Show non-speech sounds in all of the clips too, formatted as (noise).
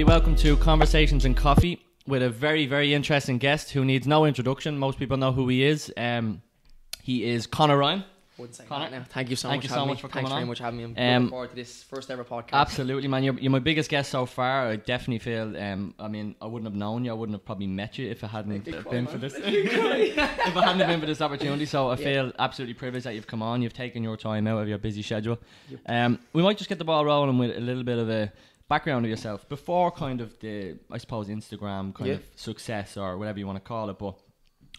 everybody. Welcome to Conversations and Coffee with a very, very interesting guest who needs no introduction. Most people know who he is. Um, he is Conor Ryan. Conor, now. Thank you so thank much you so much for Thanks coming very on. much for having me. I'm Um, looking forward to this first ever podcast. Absolutely, man. You're, you're my biggest guest so far. I definitely feel. Um, I mean, I wouldn't have known you. I wouldn't have probably met you if it hadn't been for this. (laughs) If it hadn't been for this opportunity, so I Yeah. feel absolutely privileged that you've come on. You've taken your time out of your busy schedule. Yep. Um, we might just get the ball rolling with a little bit of a background of yourself before kind of the, I suppose, Instagram kind Yeah. of success or whatever you want to call it. But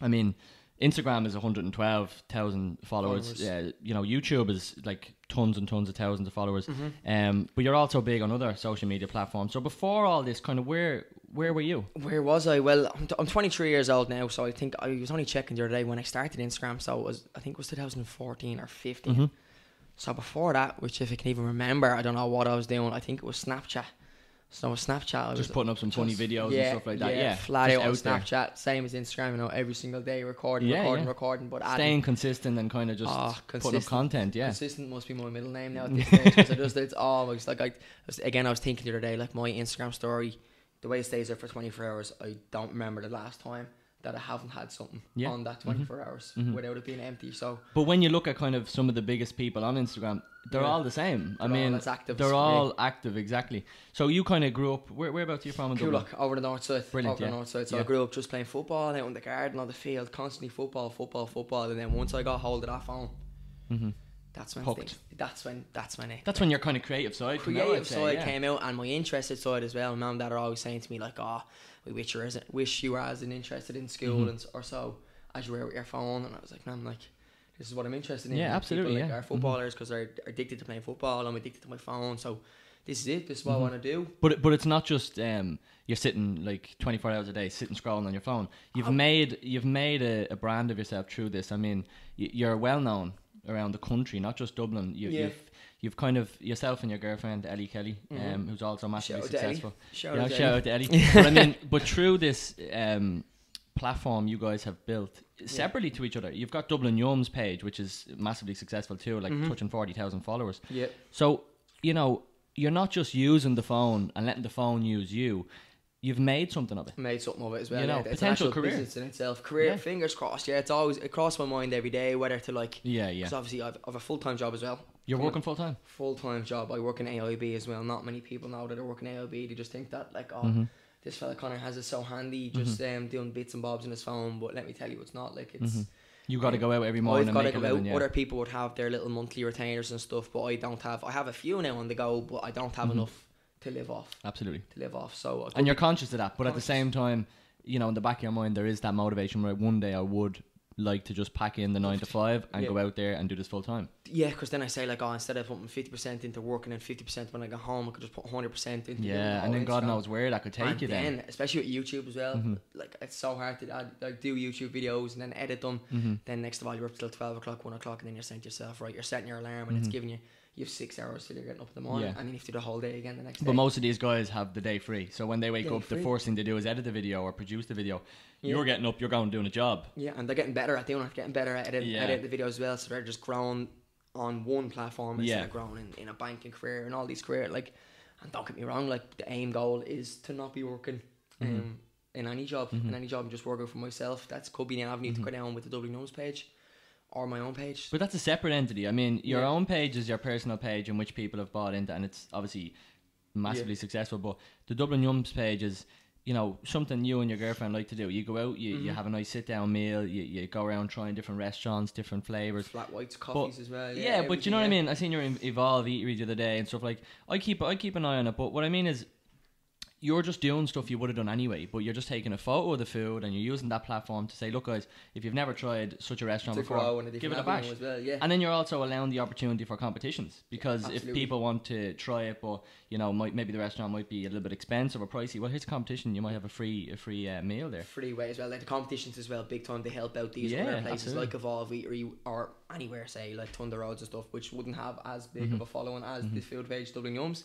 I mean, Instagram is 112,000 followers. Followers. Yeah, you know, YouTube is like tons and tons of thousands of followers. Mhm. Um, but you're also big on other social media platforms. So before all this, kind of where where were you? Where was I? Well, I'm, t- I'm 23 years old now, so I think I was only checking the other day when I started Instagram. So it was I think it was 2014 or 15. Mhm. So before that, which if I can even remember, I don't know what I was doing. I think it was Snapchat. So with Snapchat, I was Just putting up some funny just- videos and stuff like that. Yeah, flat just out on out there. Snapchat, same as Instagram. You know, every single day recording, Yeah, recording, yeah. recording. But adding Staying consistent and kind of just Ah, putting up content. Yeah. Consistent must be my middle name now at this (laughs) stage. I just, it's almost like I, again, I was thinking the other day, like my Instagram story, the way it stays there for 24 hours, I don't remember the last time that I haven't had something Yeah. on that 24 hours Mhm. without it being empty. So But when you look at kind of some of the biggest people on Instagram, they're Yeah. all the same. I They're mean, active they're all active exactly. So you kind of grew up. Where whereabouts are you from? In? Coolock, over the north side. Brilliant, over yeah. the north side. So Yeah. I grew up just playing football out in the garden, on the field, constantly football, football, football. And then once I got hold of that phone, hmm that's when things, that's when that's when it That's when your kind of creative side. out, creative side came out and my interested side as well. Mum and dad are always saying to me like, "Oh, wish you as wish you were as an interested in school Mhm. and or so as you were with your phone." And I was like, "Mum, like this is what I'm interested in." Yeah, absolutely, People like yeah. are footballers because they're addicted to playing football. I'm addicted to my phone, so this is it. This is what Mhm. I want to do. But but it's not just um, you're sitting like 24 hours a day sitting scrolling on your phone. You've Oh. made you've made a, a brand of yourself through this. I mean, you're well known around the country, not just Dublin. You, Yeah. You've you've kind of yourself and your girlfriend Ellie Kelly, Mhm. um, who's also massively Shout out to Ellie. successful. Shout yeah, out to shout out to Ellie. (laughs) but I mean, but through this um, platform you guys have built separately to each other, you've got Dublin Yums page, which is massively successful too, like Mhm. touching 40,000 followers. Yeah, So, you know, you're not just using the phone and letting the phone use you. You've made something of it. made something of it as well. You know, yeah. It's potential career. business in itself. Career, Yeah. fingers crossed. Yeah, it's always it crosses my mind every day whether to like. Yeah, yeah. Because obviously I've, I've a full time job as well. You're working full time. full time job. I work in AIB as well. Not many people know that I work in AIB. They just think that like, oh, Mm-hmm. this fella Conor has it so handy, just um, doing bits and bobs on his phone. But let me tell you, it's not like it's. You got to go out every morning I've got to go out. Yeah. Other people would have their little monthly retainers and stuff, but I don't have. I have a few now on the go, but I don't have enough to live off. Absolutely. To live off, so And you're conscious of that, but at the same time, you know, in the back of your mind, there is that motivation where one day I would like to just pack in the nine to five and Yeah. go out there and do this full time. yeah, because then I say like, oh, instead of putting fifty percent into working and fifty percent when I go home, I could just put hundred percent into. Yeah, and then God knows where that could take and you then, then. especially with YouTube as well, Mhm. like it's so hard to add, like do YouTube videos and then edit them. hmm Then next of all, you're up till twelve o'clock, one o'clock, and then you're saying to yourself, right, you're setting your alarm, and it's Mhm. giving you you have six hours till you're getting up in the morning, Yeah. and then you have to do the whole day again the next But day. But most of these guys have the day free, so when they wake Day up, the first thing they do is edit the video or produce the video. Yeah. You're getting up, you're going doing a job. yeah, and they're getting better at doing it, getting better at editing, Yeah. editing the video as well. So they're just growing on one platform instead Yeah. of growing in, in a banking career and all these career like. And don't get me wrong, like the aim goal is to not be working. Um, Mhm. in any job, Mhm. in any job, and just working for myself. That's could be an avenue Mhm. to go down with the Dublin Yums page, or my own page. But that's a separate entity. I mean, your Yeah. own page is your personal page in which people have bought into, and it's obviously massively successful. But the Dublin Yums page is, you know, something you and your girlfriend like to do. You go out, you, you Mhm. have a nice sit down meal, you, you go around trying different restaurants, different flavors. Flat whites, coffees as well. Yeah, but you know what I mean. I seen your Ev- Evolve Eatery the other day and stuff like. I keep I keep an eye on it, but what I mean is, you're just doing stuff you would have done anyway. But you're just taking a photo of the food and you're using that platform to say, look, guys, if you've never tried such a restaurant To before, give it a bash. well. Yeah. And then you're also allowing the opportunity for competitions because if people want to try it, but you know, might, maybe the restaurant might be a little bit expensive or pricey. Well, here's a competition. You might have a free a free uh, meal there. free way as well. Like the competitions as well, big time. They help out these Yeah, other places absolutely. like Evolve Eatery or anywhere, say like Thunder Roads and stuff, which wouldn't have as big Mhm. of a following as Mhm. the Field page Dublin Yums.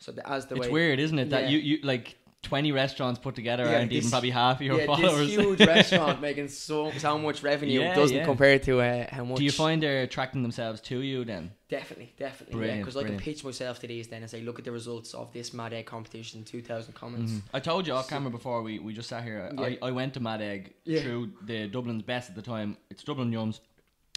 So the, as the it's way weird, isn't it? That Yeah. you, you like twenty restaurants put together Yeah, aren't even probably half of your yeah, followers. this huge (laughs) restaurant making so so much revenue Yeah, doesn't yeah. compare to uh, how much. Do you find they're attracting themselves to you then? Definitely, definitely. yeah, Brilliant, because I can pitch myself to these then and say, look at the results of this Mad Egg competition, 2,000 comments. Mhm. I told you off camera before we, we just sat here. I, I went to Mad Egg through the Dublin's best at the time. It's Dublin Yums.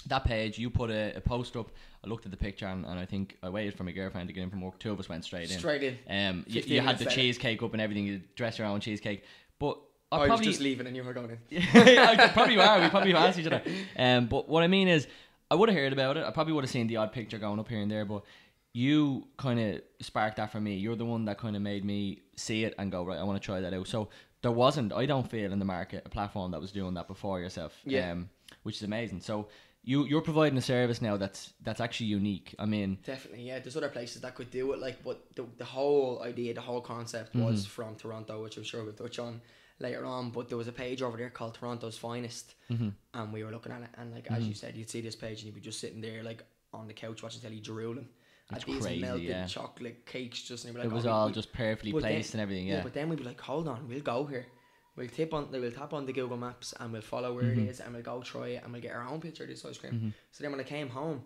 That page, you put a, a post up. I looked at the picture and, and I think I waited for my girlfriend to get in from work. Two of us went straight in. Straight in. Um, you, you had the later. cheesecake up and everything. You dressed your own cheesecake, but I, I, was just leaving and you were going in. (laughs) I probably are. We probably asked each other. Um, but what I mean is, I would have heard about it. I probably would have seen the odd picture going up here and there. But you kind of sparked that for me. You're the one that kind of made me see it and go right. I want to try that out. So there wasn't. I don't feel in the market a platform that was doing that before yourself. Yeah. Um, which is amazing. So you you're providing a service now that's that's actually unique. I mean, Definitely, yeah. There's other places that could do it, like, but the, the whole idea, the whole concept Mm-hmm. was from Toronto, which I'm sure we'll touch on later on. But there was a page over there called Toronto's Finest, Mm-hmm. and we were looking at it, and like as you said, you'd see this page and you'd be just sitting there, like on the couch watching telly, drooling It's at these crazy, melted yeah. chocolate cakes, just and be it was oh, all we- just perfectly but then- placed and everything. Yeah. but then we'd be like, hold on, we'll go here. We'll tip on, we'll tap on the Google Maps and we'll follow where Mm-hmm. it is and we'll go try it and we'll get our own picture of this ice cream. So then when I came home,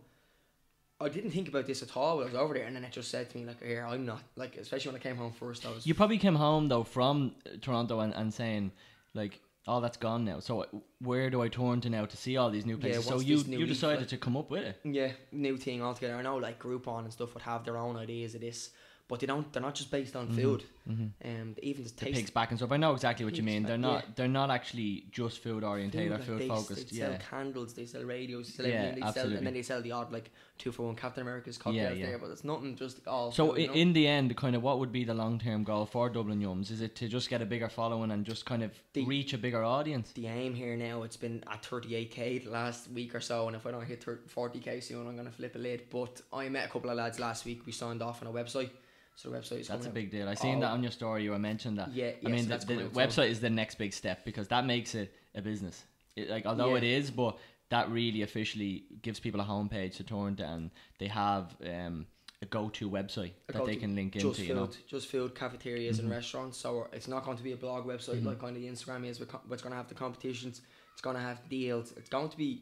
I didn't think about this at all when I was over there, and then it just said to me like, "Here, I'm not like." Especially when I came home first, I was. You probably came home though from uh, Toronto and, and saying like, "Oh, that's gone now." So uh, where do I turn to now to see all these new places? so you you decided like? to come up with it. yeah, new thing altogether. I know like Groupon and stuff would have their own ideas of this, but they don't. They're not just based on food. Um, even the The pigs back and stuff. I know exactly what you mean. back, They're not yeah. they're not actually just food orientated or like, food they, focused. They Yeah. sell candles, they sell radios, they sell Yeah. They sell, absolutely. and then they sell the odd like two for one Captain America's cocktails yeah. there, but it's nothing just all. So food, you know? in the end, kind of what would be the long term goal for Dublin Yums? Is it to just get a bigger following and just kind of The- reach a bigger audience? the aim here now it's been at 38k the last week or so and if I don't hit 30 40k soon I'm gonna flip a lid but I met a couple of lads last week we signed off on a website so the website is That's a big deal. I seen Oh. that on your story. You were mentioning that. Yeah, I yeah, mean, so the, that's the website is the next big step because that makes it a business. It, like although Yeah. it is, but that really officially gives people a homepage to turn to, and they have um, a go-to website A that they go-to can link just into. food You know, just food cafeterias Mm-hmm. and restaurants so it's not going to be a blog website like kind of the Instagram is but it's going to have the competitions it's going to have deals it's going to be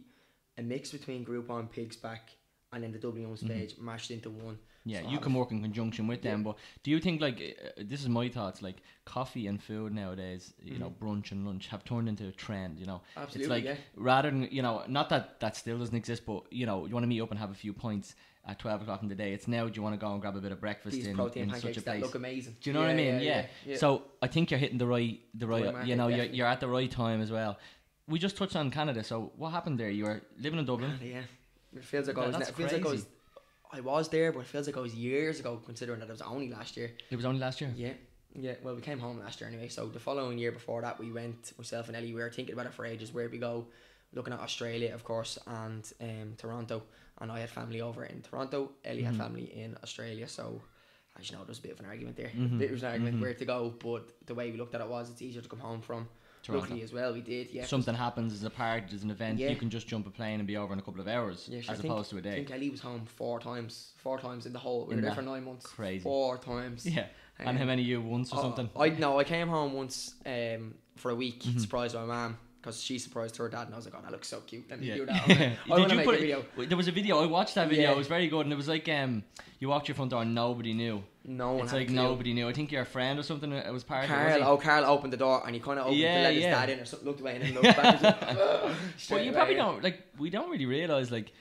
a mix between Groupon Pigs Back and then the WM's page mashed into one Mm-hmm. Yeah, So you can work in conjunction with them. But do you think like uh, this is my thoughts? Like coffee and food nowadays, you know, brunch and lunch have turned into a trend. You know, Mm-hmm. Absolutely, it's like yeah. rather than you know, not that that still doesn't exist, but you know, you want to meet up and have a few points at twelve o'clock in the day. It's now. Do you want to go and grab a bit of breakfast these in, protein in such a place? look amazing Do you know what I mean? Yeah. yeah. So I think you're hitting the right, the right, you know, you're, you're at the right time as well. We just touched on Canada. So what happened there? You were living in Dublin. Yeah, it feels like I That- was. that's It feels like I was. I was there, but it feels like it was years ago, considering that it was only last year. It was only last year. Yeah, yeah. Well, we came home last year anyway. So the following year before that, we went myself and Ellie. We were thinking about it for ages. Where we go, looking at Australia, of course, and um, Toronto. And I had family over in Toronto. Ellie Mm-hmm. had family in Australia. So. As you know, there was a bit of an argument there. Mhm, There was an argument where to go, but the way we looked at it was it's easier to come home from. Toronto. Luckily as well, we did. Yeah, Something happens as a party, as an event, Yeah. you can just jump a plane and be over in a couple of hours, Yeah, sure, as think- opposed to a day. I think Ellie was home four times, four times in the whole. We In were there for nine months. crazy. Four times. Yeah. and how Um, many you once or Oh, something? I no, I came home once um, for a week, Mm-hmm. surprised my mum because she surprised her dad, and I was like, "Oh, that looks so cute." Let me Yeah. do that. Like, I Did you make put a video. There was a video. I watched that video. Yeah. It was very good, and it was like um, you walked your front door, and nobody knew. No one. it's like nobody knew. I think your friend or something uh, was part of Carl, it. oh, Carl opened the door and he kind of opened Yeah, to let his yeah. dad in or something. Looked away and then looked (laughs) back. and like, But you probably don't like. We don't really realize like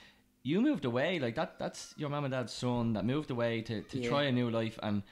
you moved away. Like that. That's your mom and dad's son that moved away to, to Yeah. try a new life and.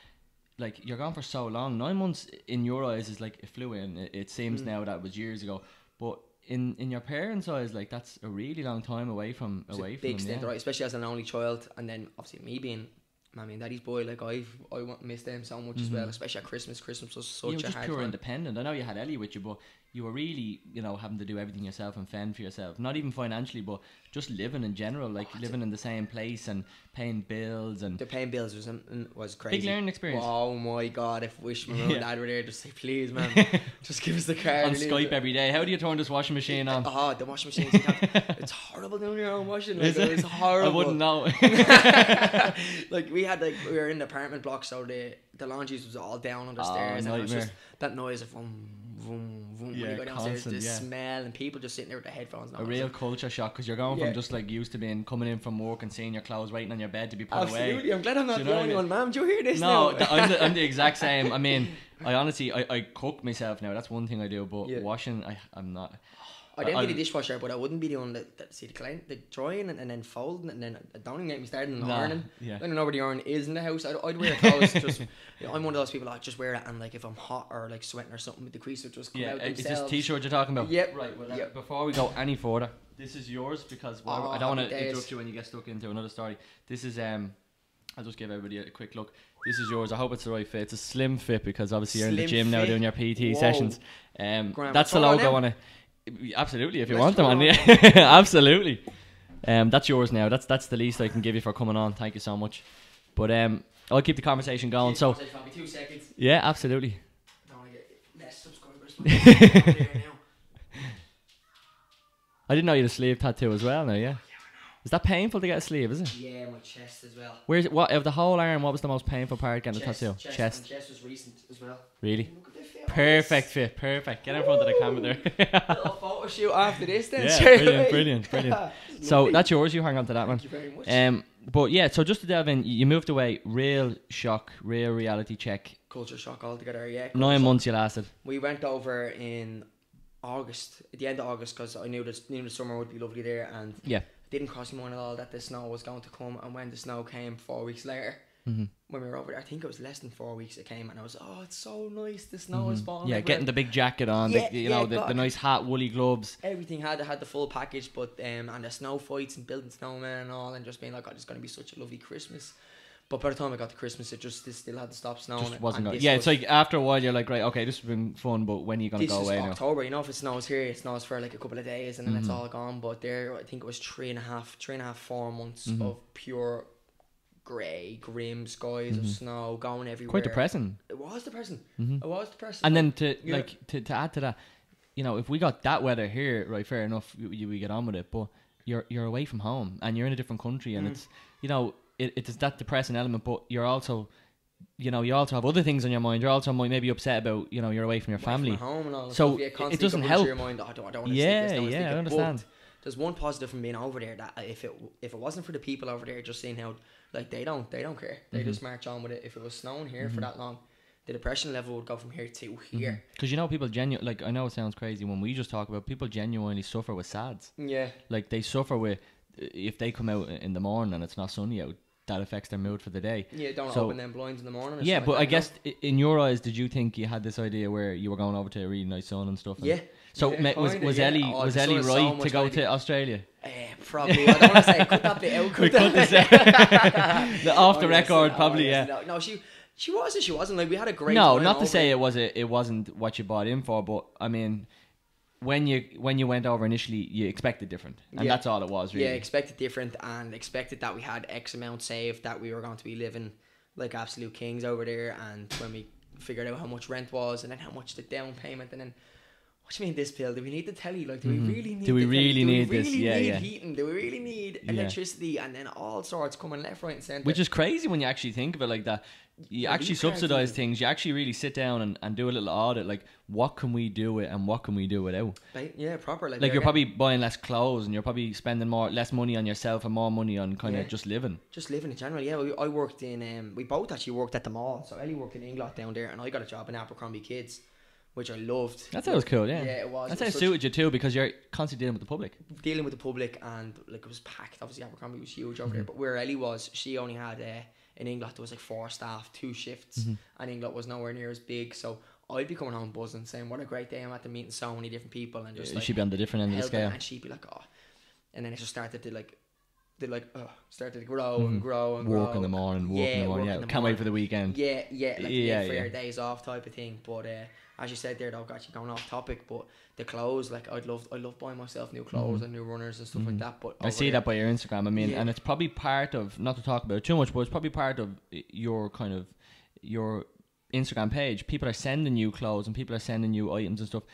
Like you're gone for so long, nine months in your eyes is like it flew in. It, it seems Mm. now that it was years ago, but in in your parents' eyes, like that's a really long time away from It's away from big them. stint, yeah. right? Especially as an only child, and then obviously me being mommy and daddy's boy, like I've I want miss them so much as well. Mm-hmm. Especially at Christmas. Christmas was you were such a just hard pure time. independent. I know you had Ellie with you, but you were really you know having to do everything yourself and fend for yourself. Not even financially, but just living in general, like Oh, living in the same place and paying bills and The paying bills was um, mm, was crazy. Big learning experience. Oh my god! If wish my Yeah. and dad were there, just say please, man, (laughs) just give us the card. on Skype it." every day. How do you turn this washing machine on? Oh, the washing machine. (laughs) it's horrible doing your own washing. Like? It's horrible. I wouldn't know. (laughs) like we had like we were in the apartment block, so the the laundries was all down on the Oh, stairs, and it was just that noise of um, vroom, vroom, vroom when you go downstairs. constant, the yeah. smell and people just sitting there with their headphones. and a real culture shock because you're going Yeah. from just like used to being coming in from work and seeing your clothes waiting on your bed to be put Absolutely, away. I'm glad I'm not the I only mean? one, ma'am. Do you hear this No, th- I'm, the, I'm the exact (laughs) same. I mean, I honestly, I, I cook myself now. That's one thing I do, but Yeah. washing, I, I'm not. I didn't I- be the dishwasher, but I wouldn't be the one that, that see the clean, the drying and, and then folding and then I don't even get me started on the Nah, ironing. yeah. I don't know where the iron is in the house. I'd, I'd wear clothes just. (laughs) You know, I'm one of those people. I just wear it and like if I'm hot or like sweating or something, the crease would just come Yeah, out it's themselves. this t-shirt you're talking about. Yep, Right. Well, uh, yep. before we go any further, this is yours because well, Oh, I don't want to interrupt you when you get stuck into another story. This is um. I'll just give everybody a quick look. This is yours. I hope it's the right fit. It's a slim fit because obviously you're in the Slim gym now doing your PT Whoa. sessions. Um, Graham, that's the throw on logo on it. Absolutely, if you Let's want them on, yeah, (laughs) absolutely. Um, that's yours now. That's that's the least I can give you for coming on. Thank you so much. But um, I'll keep the conversation going. So Take probably two seconds. yeah, absolutely. Don't want to get less subscribers. There now. (laughs) I didn't know you had a sleeve tattoo as well. Now, yeah. Is that painful to get a sleeve? Is it? yeah, my chest as well. Where's what of the whole arm? What was the most painful part getting chest, a tattoo? Chest, Chest. chest was recent as well. Really? Look at the fit. Perfect fit. Perfect. Get in front of the camera there. (laughs) Little photo shoot after this then. yeah, brilliant, brilliant, brilliant. (laughs) so that's yours. You hang on to that one. Thank you. Um, but yeah. So just to delve in, you moved away. Real shock. Real reality check. Culture shock altogether. Yeah. Nine shock. months you lasted. We went over in August, at the end of August, because I knew the knew the summer would be lovely there, and Yeah. Didn't cross my mind at all that the snow was going to come. And when the snow came four weeks later, Mhm. when we were over there, I think it was less than four weeks it came, and I was, oh, it's so nice. The snow is falling. Mm-hmm. Yeah, everywhere." getting the big jacket on. Yeah, the, you yeah, know the, the nice hat, woolly gloves. everything had had the full package, but um, and the snow fights and building snowmen and all, and just being like, oh, it's gonna be such a lovely Christmas. But by the time I got to Christmas, it just it still had to stop snowing. Just wasn't going. Yeah, was- it's like after a while you're like, right, okay, this has been fun, but when are you gonna go away now? October. You know, if it snows here, it snows for like a couple of days, and then it's Mhm. all gone. But there, I think it was three and a half, three and a half, four months Mhm. of pure grey, grim skies of Mhm. snow going everywhere. Quite depressing. It was depressing. hmm It was depressing. And then to Yeah. like to, to add to that, you know, if we got that weather here, right, fair enough, you we get on with it. But you're you're away from home and you're in a different country, and Mm. it's you know it, it is that depressing element, but you're also you know you also have other things on your mind. You're also maybe upset about you know you're away from your away from family. home and all So yeah, it- doesn't help. Your mind, oh, I don't, I don't want to Yeah, this, yeah, I don't wanna understand. But there's one positive from being over there that uh, if it if it wasn't for the people over there, just seeing how like they don't they don't care. They Mm-hmm. just march on with it. If it was snowing here for mm-hmm. that long, the depression level would go from here to mm-hmm. here. Because you know people genuine like I know it sounds crazy when we just talk about people genuinely suffer with SADS. Yeah. Like they suffer with if they come out in the morning and it's not sunny out, that affects their mood for the day. Yeah, don't So- open them blinds in the morning. or Yeah, but like I guess in your eyes, did you think you had this idea where you were going over to a really nice sun and stuff? and- Yeah. So Yeah, was was yeah. Ellie Oh, was Ellie is so right to go to Australia? Eh, probably. I don't want to say cut that bit out. Cut that this (laughs) (laughs) The off Oh, the yes, record, oh, probably yeah. No, no, she she was and she wasn't. Like we had a great. No, not to say there. it was a, it wasn't what you bought in for, but I mean, when you when you went over initially, you expected different, and Yeah. that's all it was really. Yeah, expected different and expected that we had X amount saved, that we were going to be living like absolute kings over there. And when we figured out how much rent was and then how much the down payment, and then what do you mean this bill? Do we need the telly? Like, do Mhm. we really need? Do we really do need we this? really Yeah, need yeah. heating? Do we really need electricity? Yeah. electricity? And then all sorts coming left, right, and centre. Which is crazy when you actually think of it like that. You Yeah, actually subsidize even- things. You actually really sit down and, and do a little audit. Like, what can we do it and what can we do without? Yeah, proper. Like, Like, you're getting- probably buying less clothes and you're probably spending more less money on yourself and more money on kind Yeah. of just living. just living in general. Yeah, we, I worked in. Um, we both actually worked at the mall. So Ellie worked in Inglot down there, and I got a job in Abercrombie Kids, which I loved. That sounds cool, yeah. Yeah, it was. How it suited you too because you're constantly dealing with the public. dealing with the public and like it was packed. Obviously, Abercrombie was huge over Mm-hmm. there, but where Ellie was, she only had uh, in Inglot there was like four staff, two shifts, Mm-hmm. and Inglot was nowhere near as big. So I'd be coming home buzzing, saying, "What a great day! I'm at the meeting so many different people," and just like should be on the different end of the scale. and she'd be like, "Oh," and then it just started to like. they like uh, started to grow and grow and grow. In the morning, in Yeah, the morning. Yeah, in can't wait for the weekend. Yeah, yeah, like Yeah, yeah, for yeah. your days off type of thing. But uh, as you said there, though, actually going off topic, but the clothes, like I'd love, I love buying myself new clothes and new runners and stuff like that. But Mm-hmm. I see that by your Instagram. I mean, Yeah. and it's probably part of not to talk about it too much, but it's probably part of your kind of your Instagram page. People are sending you clothes and people are sending you items and stuff.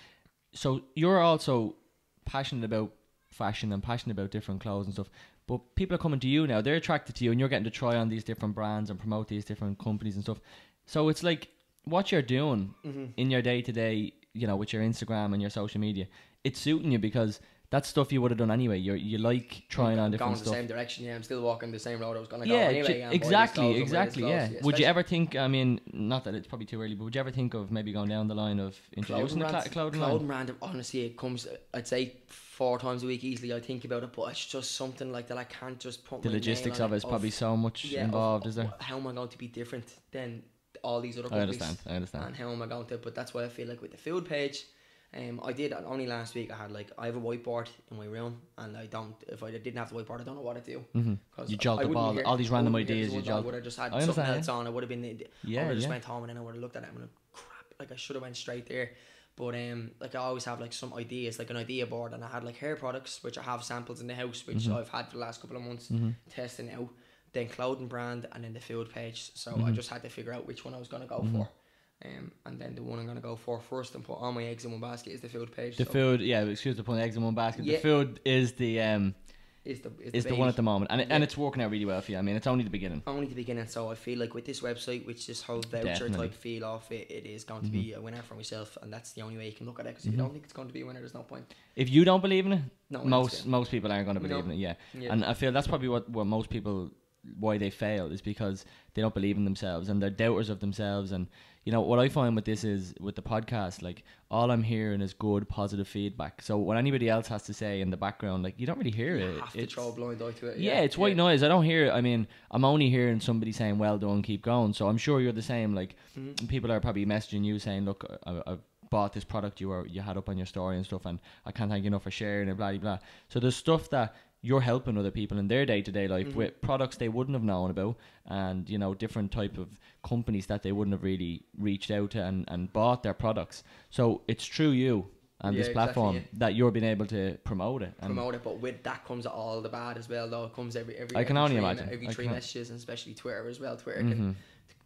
So you're also passionate about fashion and passionate about different clothes and stuff. But people are coming to you now. They're attracted to you, and you're getting to try on these different brands and promote these different companies and stuff. So it's like what you're doing Mm-hmm. in your day to day, you know, with your Instagram and your social media. It's suiting you because that's stuff you would have done anyway. You you like trying on different going stuff. the same direction. Yeah, I'm still walking the same road I was gonna Yeah, go anyway. ju- and buy these exactly, exactly. these Yeah. Would you ever think? I mean, not that it's probably too early, but would you ever think of maybe going down the line of introducing clothing brand? clothing Clothing line? brand. Honestly, it comes. I'd say four times a week easily. I think about it, but it's just something like that. I can't just put The logistics of it is probably so much yeah, involved, of is there? How am I going to be different than all these other I companies? understand. I understand. and how am I going to? But that's why I feel like with the food page, um, I did only last week. I had like I have a whiteboard in my room, and I don't. If I didn't have the whiteboard, I don't know what to do. hmm Cause You I- jolt I the wouldn't ball, hear- all these random ideas you I would have just had I something else on. I would have been. I Yeah, would have just yeah. went home and then I would have looked at it and went, crap. Like I should have went straight there. But um, like I always have like some ideas, like an idea board, and I had like hair products, which I have samples in the house, which Mm-hmm. I've had for the last couple of months testing out. Then clothing brand, and then the food page. So Mm-hmm. I just had to figure out which one I was gonna go for. Um, and then the one I'm gonna go for first and put all my eggs in one basket is the food page. The so food, yeah. Excuse the putting eggs in one basket. Yeah. The food is the um is the is, is the baby. one at the moment, and it, and it's working out really well for you. I mean, it's only the beginning. only the beginning. So I feel like with this website, which this whole voucher Definitely. Mm-hmm. type feel off it, it is going to be a winner for myself, and that's the only way you can look at it. Because if you don't think it's going to be a winner, there's no point. If you don't believe in it, No, most most people aren't going to No. believe in it. Yeah. Yeah. and I feel that's probably what what most people why they fail is because they don't believe in themselves and they're doubters of themselves. And you know what I find with this is with the podcast, like all I'm hearing is good, positive feedback. So what anybody else has to say in the background, like you don't really hear You it. have to It's- throw a blind eye to it. yeah, it's white noise. I don't hear it. I mean, I'm only hearing somebody saying, well done, keep going. So I'm sure you're the same. Like, Mm-hmm. people are probably messaging you saying, look, I, I've bought this product you were you had up on your story and stuff, and I can't thank you enough for sharing it, blah, blah, blah. So there's stuff that you're helping other people in their day to day life Mm-hmm. with products they wouldn't have known about and, you know, different type of companies that they wouldn't have really reached out to and, and bought their products. So it's through you and Yeah, this exactly, platform yeah. that you're being able to promote it. And promote it, but with that comes all the bad as well. Though it comes every every. I can every only three, imagine. every three messages, and especially Twitter as well. Twitter Mhm. can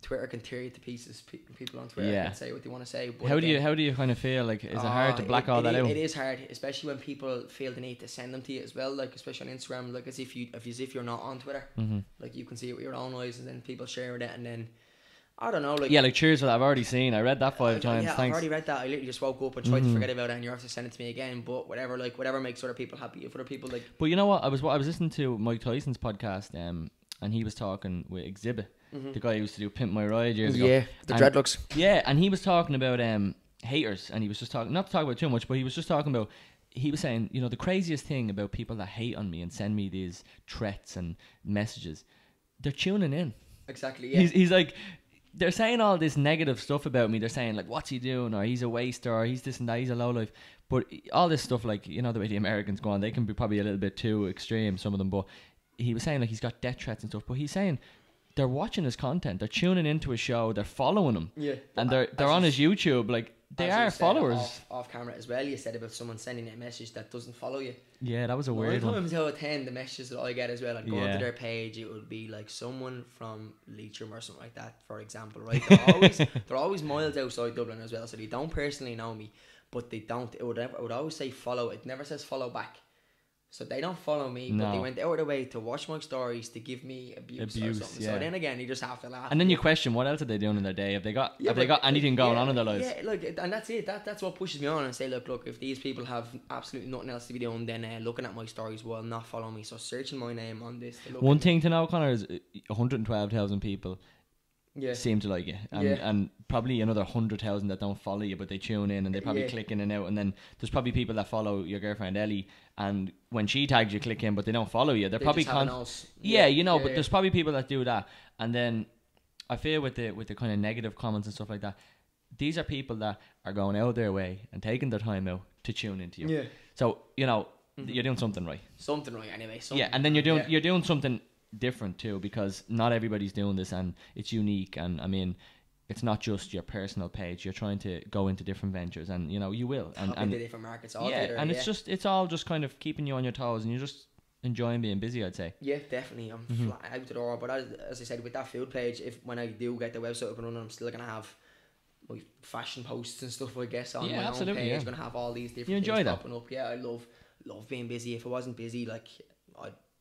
Twitter can tear you to pieces. Pe- people on Twitter Yeah. can say what they want to say. But how do you how do you kind of feel like is it hard to Ah, black it- all it that out? It is hard, especially when people feel the need to send them to you as well. Like especially on Instagram, like as if you, if as if you're not on Twitter, Mm-hmm. like you can see it with your own eyes, and then people sharing it, and then I don't know, like Yeah, like cheers for that. I've already seen. I read that five I- times. Yeah, I've already read that. I literally just woke up and tried Mhm. to forget about it, and you have to send it to me again. But whatever, like whatever makes other people happy. If other people like, But you know what? I was I was listening to Mike Tyson's podcast, um, and he was talking with Xzibit, the guy who used to do Pimp My Ride years ago. Mm-hmm. the And- dreadlocks. Yeah, and he was talking about um haters, and he was just talking not to talk about too much, but he was just talking about. He was saying, you know, the craziest thing about people that hate on me and send me these threats and messages, they're tuning in. Exactly. Yeah. He's, he's like, they're saying all this negative stuff about me. They're saying like, what's he doing? Or he's a waster. Or he's this and that. He's a lowlife. But all this stuff, like you know, the way the Americans go on, they can be probably a little bit too extreme. Some of them, but he was saying like he's got death threats and stuff. But he's saying they're watching his content. They're tuning into his show. They're following him. yeah. And they're they're on his YouTube. Like they are followers. Off, off camera as well. You said about someone sending a message that doesn't follow you. Yeah, that was a Nine weird one. times out of ten, the messages that I get as well, I'd go Yeah. onto their page. It would be like someone from Leitrim or something like that, for example. Right? They're always (laughs) they're always miles outside Dublin as well, so they don't personally know me, but they don't. It would ever- it would always say follow. It never says follow back. So they don't follow me, but they went out of their way to watch my stories to give me abuse, Abuse, or something. yeah. So then again, you just have to laugh. And then you question what else are they doing in their day? Have they got Yeah, have they got anything going yeah, on in their lives? Yeah, look, and that's it. That that's what pushes me on and say, look, look, if these people have absolutely nothing else to be doing, then uh, looking at my stories will not follow me. So searching my name on this. to look One thing to know, Conor, is uh, 112,000 people yeah, seem to like you, and Yeah. and probably another hundred thousand that don't follow you, but they tune in and they probably Yeah. click in and out. And then there's probably people that follow your girlfriend Ellie, and when she tags you, click in, but they don't follow you. They're They probably con- nose. yeah, you know. yeah, but yeah. there's probably people that do that, and then I feel with the with the kind of negative comments and stuff like that. These are people that are going out their way and taking their time out to tune into you. yeah, So you know, mm-hmm. you're doing something right. Something right anyway. Something, yeah, and then you're doing yeah. you're doing something different too because not everybody's doing this and it's unique and I mean it's not just your personal page. You're trying to go into different ventures and you know you will and and different markets all yeah, together, and yeah. it's just it's all just kind of keeping you on your toes and you're just enjoying being busy. I'd say. Yeah, definitely. I'm Mm-hmm. flat out the door. But as, as I said, with that food page, if when I do get the website up and running, I'm still gonna have my fashion posts and stuff. I guess on Yeah, my absolutely, own page, yeah. gonna have all these different. You enjoy things that? popping up. Yeah, I love love being busy. If I wasn't busy, like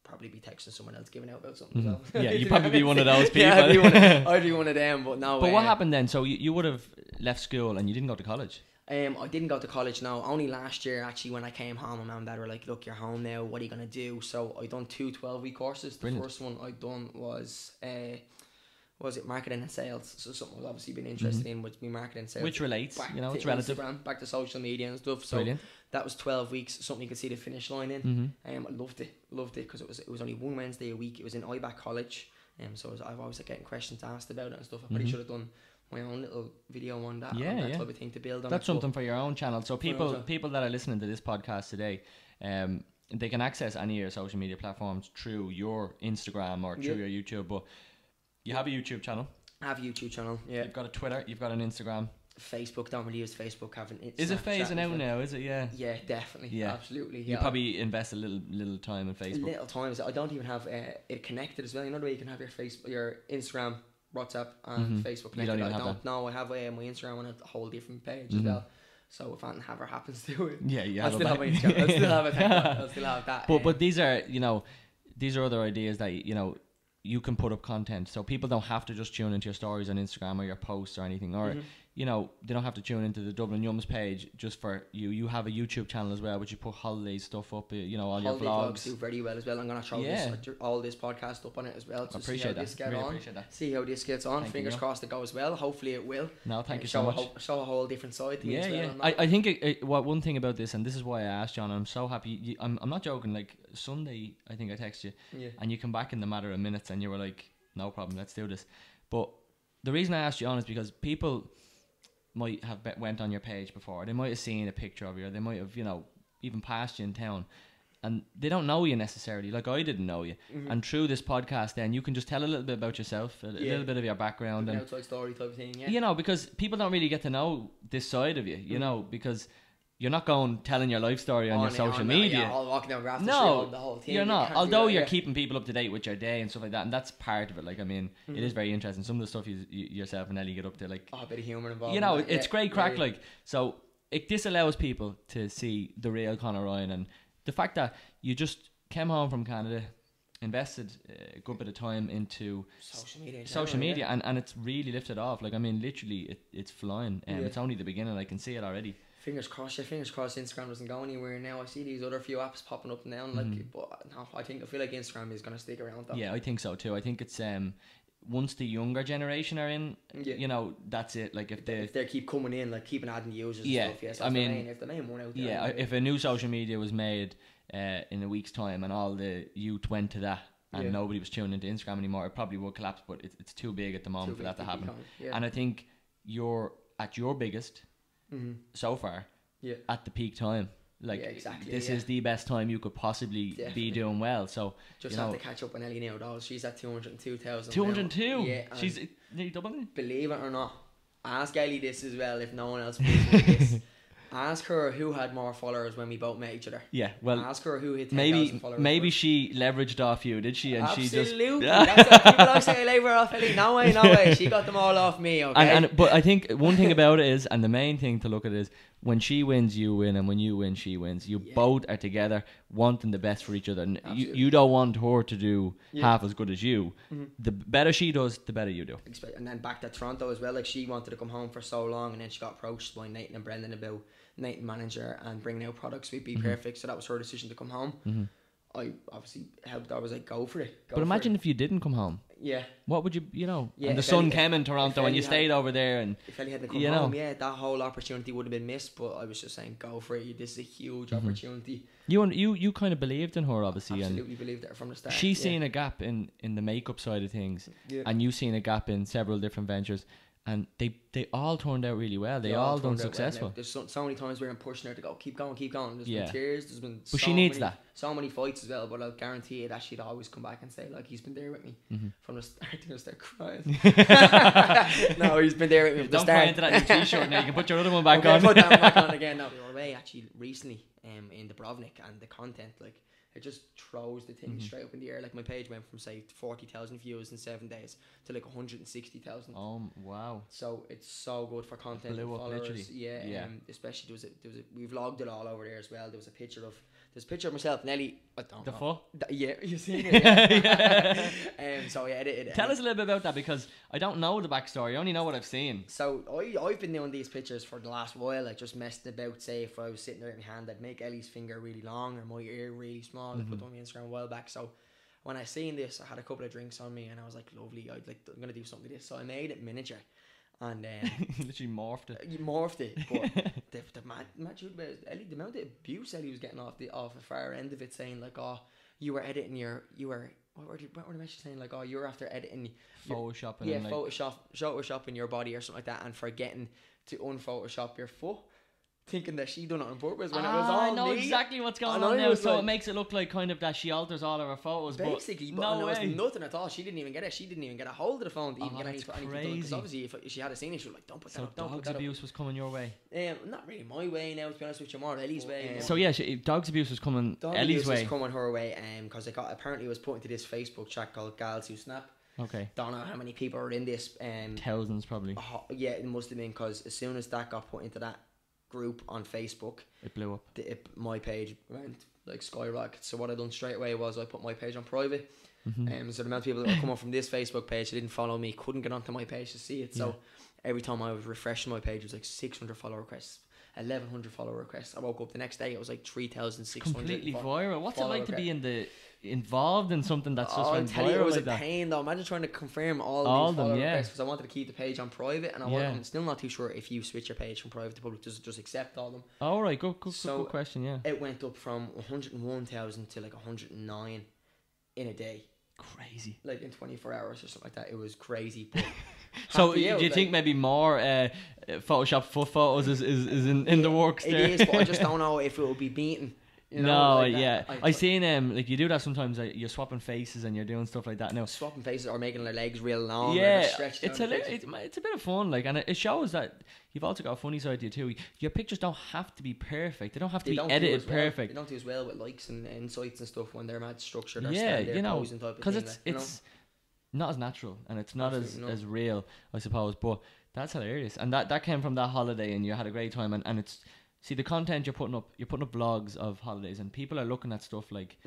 probably be texting someone else giving out about something. Mhm. So. Yeah, you'd (laughs) probably be one of those (laughs) yeah, I'd be, people. one of, (laughs) I'd be one of them. But no. But what uh, happened then? So you, you would have left school and you didn't go to college. Um, I didn't go to college now. Only last year, actually, when I came home, my mum and dad were like, "Look, you're home now. What are you gonna do?" So I done two 12 week courses. The Brilliant. first one I done was uh, was it marketing and sales? So something I've obviously been interested in would be marketing and sales. Mm-hmm. Which relates, back you know, it's relative. Instagram, back to social media and stuff. So Brilliant. that was 12 weeks. Something you could see the finish line in. Mm-hmm. Um, I loved it, loved it because it was it was only one Wednesday a week. It was in IBAT College, um, so was, I've always like getting questions asked about it and stuff. I probably Mhm. should have done my own little video on that, Yeah, on that yeah. type of thing to build on. That's something for your own channel. So people people that are listening to this podcast today, um, they can access any of your social media platforms through your Instagram or through Yeah. your YouTube. But you have a YouTube channel. I have a YouTube channel. Yeah. You've got a Twitter. You've got an Instagram. Facebook. Don't really use Facebook. Haven't. it- Is it phasing as out now? Is it? Yeah. Yeah, definitely. Yeah. absolutely. Yeah. You probably invest a little little time in Facebook. little times. I don't even have uh, it connected as well. You know the way you can have your Facebook, your Instagram, WhatsApp, and Mhm. Facebook You don't even I have don't know. I have uh, my Instagram on a whole different page Mhm. as well. So if anything ever happens (laughs) to it, Yeah, yeah, I still have my Instagram. I still (laughs) have it. I still have that. But um, but these are you know these are other ideas that you know you can put up content so people don't have to just tune into your stories on Instagram or your posts or anything or Mhm. You know they don't have to tune into the Dublin Yums page just for you you have a YouTube channel as well which you put holiday stuff up uh, you know all holiday your vlogs vlogs do very well as well. I'm gonna throw Yeah. this all this podcast up on it as well. To I appreciate see how that this get really on. that See how this gets on. Thank Fingers you. crossed it goes well. Hopefully it will. no thank Uh, you show so a whole, show a whole different side to me yeah as well. yeah I. I think it, it, what one thing about this and this is why I asked John I'm so happy you, I'm, I'm not joking like Sunday I think I text you yeah. and you come back in the matter of minutes and you were like, no problem, let's do this. But the reason I asked you on is because people might have be- went on your page before. They might have seen a picture of you. Or they might have, you know, even passed you in town. And they don't know you necessarily, like I didn't know you. Mhm. And through this podcast, then you can just tell a little bit about yourself, a, Yeah. little bit of your background, An and outside story type thing. Yeah. you know, because people don't really get to know this side of you, you Mhm. know, because you're not going telling your life story on, your it, social it, media. Yeah, all walking down No, Street, the whole thing. You're not. can't Although you're yeah. keeping people up to date with your day and stuff like that, and that's part of it. Like, I mean, it Mhm. is very interesting. Some of the stuff you, you yourself and Ellie get up to, like, Oh, a bit of humour involved. you know, that, it's yeah, great yeah, crack. yeah. Like, so it this allows people to see the real Conor Ryan and the fact that you just came home from Canada, invested a good bit of time into social media. in social media, and, and it's really lifted off. Like, I mean, literally, it, it's flying. and Yeah. It's only the beginning. I can see it already. Fingers crossed, yeah. Fingers crossed. Instagram doesn't go anywhere now. I see these other few apps popping up and down. Like, Mhm. but no, I think I feel like Instagram is gonna stick around. Though. Yeah, I think so too. I think it's um once the younger generation are in, Yeah. you know, that's it. Like if they if they keep coming in, like keeping adding users. Yeah, and stuff, yes. I that's mean, main, if the main one out there. Yeah, I- anyway. if a new social media was made uh, in a week's time and all the youth went to that and Yeah. nobody was tuning into Instagram anymore, it probably would collapse. But it's, it's too big at the moment for that to happen. Yeah. And I think you're at your biggest mm-hmm. so far Yeah. at the peak time. Like Yeah, exactly, this yeah. is the best time you could possibly Definitely. be doing well. So Just have know- to catch up on Ellie now, though. She's at two hundred and two thousand. two hundred two. Yeah. She's nearly doubling. believe it or not, ask Ellie this as well. If no one else (laughs) believes this, ask her who had more followers when we both met each other. Yeah. Well, ask her who hit 10,000 maybe followers. maybe first. she leveraged off you, did she? And she just (laughs) That's people always say, her off Ellie. No way, no way. She got them all off me, okay? And, and but I think one thing about it is, and the main thing to look at is when she wins, you win, and when you win, she wins. You Yeah. both are together, wanting the best for each other. And you, Absolutely. you don't want her to do Yeah. half as good as you. Mhm. The better she does, the better you do. And then back to Toronto as well. Like she wanted to come home for so long, and then she got approached by Nathan and Brendan about Nathan manager and bringing out products with Be Mm-hmm. Perfect. So that was her decision to come home. Mhm. I obviously helped. I was like, go for it. Go But imagine it. if you didn't come home. yeah, What would you, you know? Yeah, and the sun came in Toronto, and you had- stayed over there, and if Ellie hadn't come You know. home, yeah, that whole opportunity would have been missed. But I was just saying, go for it. This is a huge Mm-hmm. opportunity. you and you you kind of believed in her, obviously, and Absolutely believed it from the start. she's yeah. seen a gap in in the makeup side of things, Yeah. and you've seen a gap in several different ventures. And they they all turned out really well. They, They all done turned out well. successful. There's so, so many times where I'm pushing her to go, keep going, keep going. There's Yeah. been tears. There's been. But so she needs many, that. So many fights as well. But I'll guarantee you that she'd always come back and say like he's been there with me Mm-hmm. from the start. (laughs) I'm gonna start crying. (laughs) no, he's been there with me from the Don't start. into that new t-shirt now. You can put your other one back Okay, on. Put that one back on (laughs) again. No, we were away actually recently um, in Dubrovnik, and the content like it just throws the Mm-hmm. thing straight up in the air. Like my page went from say forty thousand views in seven days to like one hundred and sixty thousand. oh wow! So it's so good for content Blew and up, followers. literally. Yeah, Yeah. Um, especially there was a, there was a, we vlogged it all over there as well. There was a picture of there's a picture of myself, Nelly. I don't The know. foot. Th- yeah, (laughs) you seen it. (laughs) Yeah. (laughs) um, so yeah, it, it, Tell us a little bit about that because I don't know the backstory. I only know what I've seen. So I I've been doing these pictures for the last while. Like just messing about. Say if I was sitting there in my hand, I'd make Ellie's finger really long or my ear really small. I put on my Instagram a while back. So when I seen this, I had a couple of drinks on me, and I was like, lovely. I'd like I'm gonna do something with this. So I made it miniature, and um, (laughs) Literally morphed it. you morphed it. But (laughs) the the mad, mad about Ellie, the amount of abuse Ellie was getting off the off the far end of it, saying like, oh, you were editing your you were. What were, the, what were the messages saying? Like, oh, you were after editing Photoshopping. yeah, and like, Photoshop, Photoshopping your body or something like that, and forgetting to unphotoshop your foot, thinking that she done it on purpose when it was Ah, I all know me. exactly what's going And on I now. So it makes it look like kind of that she alters all of her photos. Basically, but but no and it way. was nothing at all. She didn't even get it. She didn't even get a hold of the phone to even Oh, get any anything done. Because obviously, if she had a seen it, she was like, "Don't put that so up, don't put dogs that abuse was coming your way. up." Um, not really my way now. To be honest with you, more Ellie's way. Um, So yeah, she, dogs abuse was coming Dog Ellie's abuse way. was coming her way, um, because it got apparently it was put into this Facebook chat called Gals Who Snap. Okay, Don't know how many people are in this. Um, thousands probably. oh, yeah, it must have been because as soon as that got put into that group on Facebook, It blew up. the, it, my page went like skyrocket. So what I done straight away was I put my page on private. Mm-hmm. Um, so the amount of people that were coming from this Facebook page who didn't follow me couldn't get onto my page to see it. So every time I was refreshing my page, it was like 600 follow requests, 1100 follow requests. I woke up the next day, it was like 3600. Completely viral. What's it like to requests. be in the involved in something that's just Oh, went tell you, it was like a that? pain though. Imagine trying to confirm all, All these them, yeah. requests because I wanted to keep the page on private, and I Yeah. I'm still not too sure if you switch your page from private to public, does it just accept all them? All right, good, good, good, So- good question. Yeah, It went up from 101,000 to like 109 in a day, crazy. like in 24 hours or something like that. It was crazy. (laughs) So do you like- think maybe more uh, Photoshop foot photos is, is, is in, in the works it there? is? But I just (laughs) don't know if it will be beaten. You know, no, like yeah, I, I seen um like you do that sometimes. Like, you're swapping faces and you're doing stuff like that now. swapping faces or making their legs real long. yeah, it's a the li- it's, it's a bit of fun, like, and it, it shows that you've also got a funny side to you too. Your pictures don't have to be perfect; they don't have to They be edited well. perfect. They don't do as well with likes and insights and stuff when they're mad structured or yeah, you know, posing type of because it's like, you know? it's not as natural and it's not as, Absolutely not. as real, I suppose. But that's hilarious, and that that came from that holiday, and you had a great time, and, and it's see the content you're putting up. You're putting up vlogs of holidays, and people are looking at stuff like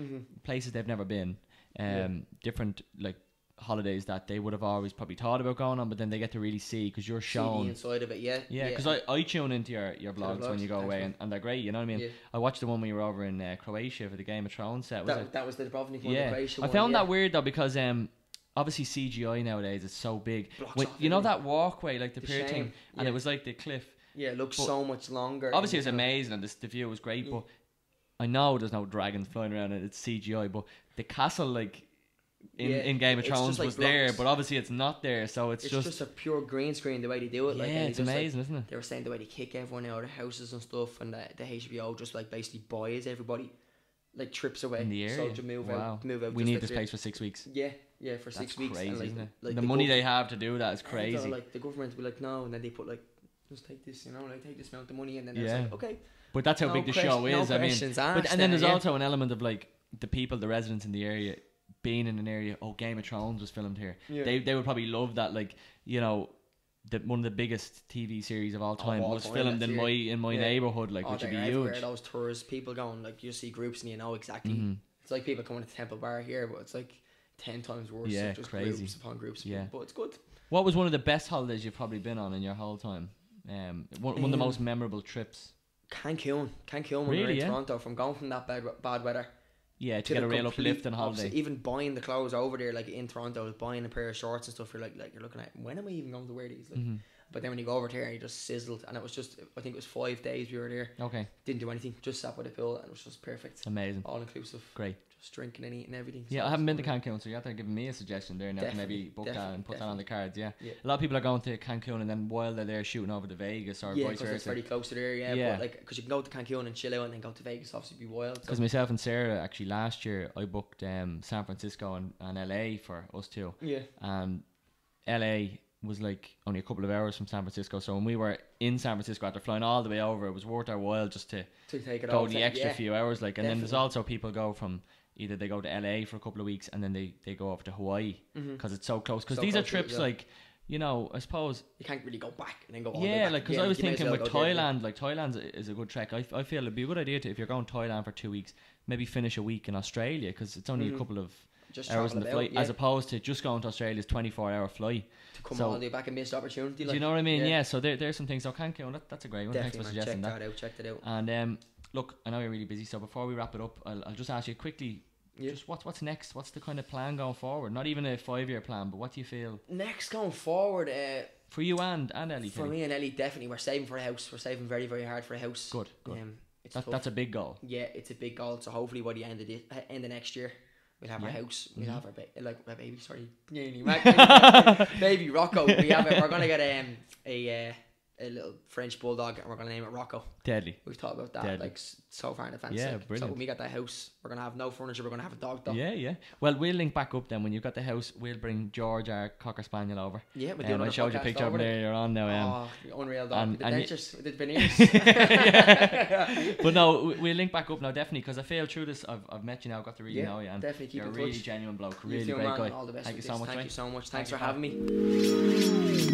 places they've never been, um, Mm-hmm. Yeah. different like holidays that they would have always probably thought about going on, but then they get to really see because you're shown. inside of it, yeah. Yeah, because I, I tune into your, your vlogs when you go away, and, and they're great. You know what I mean? Yeah. I watched the one when you were over in uh, Croatia for the Game of Thrones set. Was that, it? that was the Dubrovnik one, yeah, I one, found yeah. that weird though because um, obviously CGI nowadays is so big. Blocks When- off you know everything. that walkway, like the, The pier thing, and yeah. it was like the cliff. Yeah, it looks But so much longer. Obviously, it in was the film. amazing, and this, the view was great. Yeah. But I know there's no dragons flying around, and it's CGI. But the castle, like in, Yeah, in Game of Thrones, like was there, but obviously it's not there. So it's, It's just, just, a pure green screen the way they do it. Like, yeah, it's just, like, amazing, isn't it? they were saying the way they kick everyone out of houses and stuff, and the, the HBO just like basically buys everybody, like trips away. In the So to move wow. out, move out. we need like this place for six weeks. Yeah, yeah, for six That's weeks. crazy, and, like, isn't it? like the, the money they have to do that is crazy. like the government will be like, no, and then they put like, just take this, you know, like take this amount of money, and then Yeah. it's like, okay, But that's how No big the question- show no is. I mean, but, and then there, there's yeah. also an element of like the people, the residents in the area, being in an area. Oh, Game of Thrones was filmed here. Yeah. They they would probably love that. Like you know, the one of the biggest TV series of all time was filmed in my in my Yeah. neighborhood, like oh, which would be huge. Those tours, people going like you see groups and you know exactly. Mhm. It's like people coming to Temple Bar here, but it's like ten times worse. Yeah, just crazy. Groups upon groups. Yeah. but it's good. What was one of the best holidays you've probably been on in your whole time? Um, one, one of the Um, most memorable trips. Cancun, Cancun when we were Really, in yeah? Toronto. From going from that bad bad weather Yeah, to, get the a real complete uplift and holiday. opposite. Even buying the clothes over there, like in Toronto, buying a pair of shorts and stuff. You're like, like you're looking at when am I even going to wear these? Like, Mhm. But then when you go over there, you just sizzled, and it was just I think it was five days we were there. Okay, Didn't do anything, just sat by the pool, and it was just perfect, amazing, all inclusive. great. Just drinking and eating everything. Yeah, so I haven't been to. Cancun, so you have to give me a suggestion there, and to maybe book that and put that on the cards. Yeah. Yeah. a lot of people are going to Cancun, and then while they're there shooting over to Vegas or Yeah, vice because it's pretty close to there. Yeah, Yeah. but like because you can go to Cancun and chill out, and then go to Vegas. Obviously, be wild. So. Because myself and Sarah actually last year I booked um, San Francisco and, and LA for us two, Yeah, and LA was like only a couple of hours from San Francisco. So when we were in San Francisco after flying all the way over, it was worth our while just to to take it go the extra yeah. few hours. Like, and then there's also people go from either they go to LA for a couple of weeks and then they, they go off to Hawaii because it's so close. Because So these are close it, trips yeah. like you know I suppose You can't really go back and then go. All the way yeah like because I was you may as thinking with there. Thailand like Thailand is a good trek. I, I feel it'd be a good idea to if you're going to Thailand for two weeks maybe finish a week in Australia because it's only a Mhm. couple of Just hours in the flight yeah, as opposed to just going to Australia's 24 hour flight. to come so- all the way back and missed opportunity. Do you know what I mean? Yeah. yeah. so there, there's some things. I can't Cancun, that, that's a great one. Thanks Definitely, for man. Check suggesting that. that out. Check that out. And um, look, I know you're really busy, so before we wrap it up, I'll, I'll just ask you quickly. Yeah. Just what's what's next? What's the kind of plan going forward? Not even a five year plan, but what do you feel Next, going forward, uh, for you and and Ellie? for me and Ellie, definitely we're saving for a house. We're saving very, very hard for a house. Good, good. Um, it's That, that's a big goal. yeah, it's a big goal. So hopefully by the end of the end of next year, we'll have our house. We'll Mhm. have our ba- like our baby. Sorry, (laughs) (laughs) baby Rocco. We have it. We're gonna get um, a uh, a little French bulldog, and we're gonna name it Rocco. Deadly. We've thought about that Deadly. like so far in advance. Yeah, like, So when we get that house, we're gonna have no furniture. We're gonna have a dog though. Yeah, yeah. Well, we'll link back up then when you've got the house. We'll bring George, our cocker spaniel, over. Yeah, we'll do Um, I showed you a picture of him over there. You're on now. Um, Oh, unreal dog. and- the and dentures, the (laughs) veneers. (laughs) but no, we- we'll link back up now definitely because I feel through this. I've, I've met you now, got to really Yeah, know you, and Definitely keep you're a really touch. genuine bloke, really great man. guy. All the best Thank you so much, Thank mate. you so much. Thanks for having me.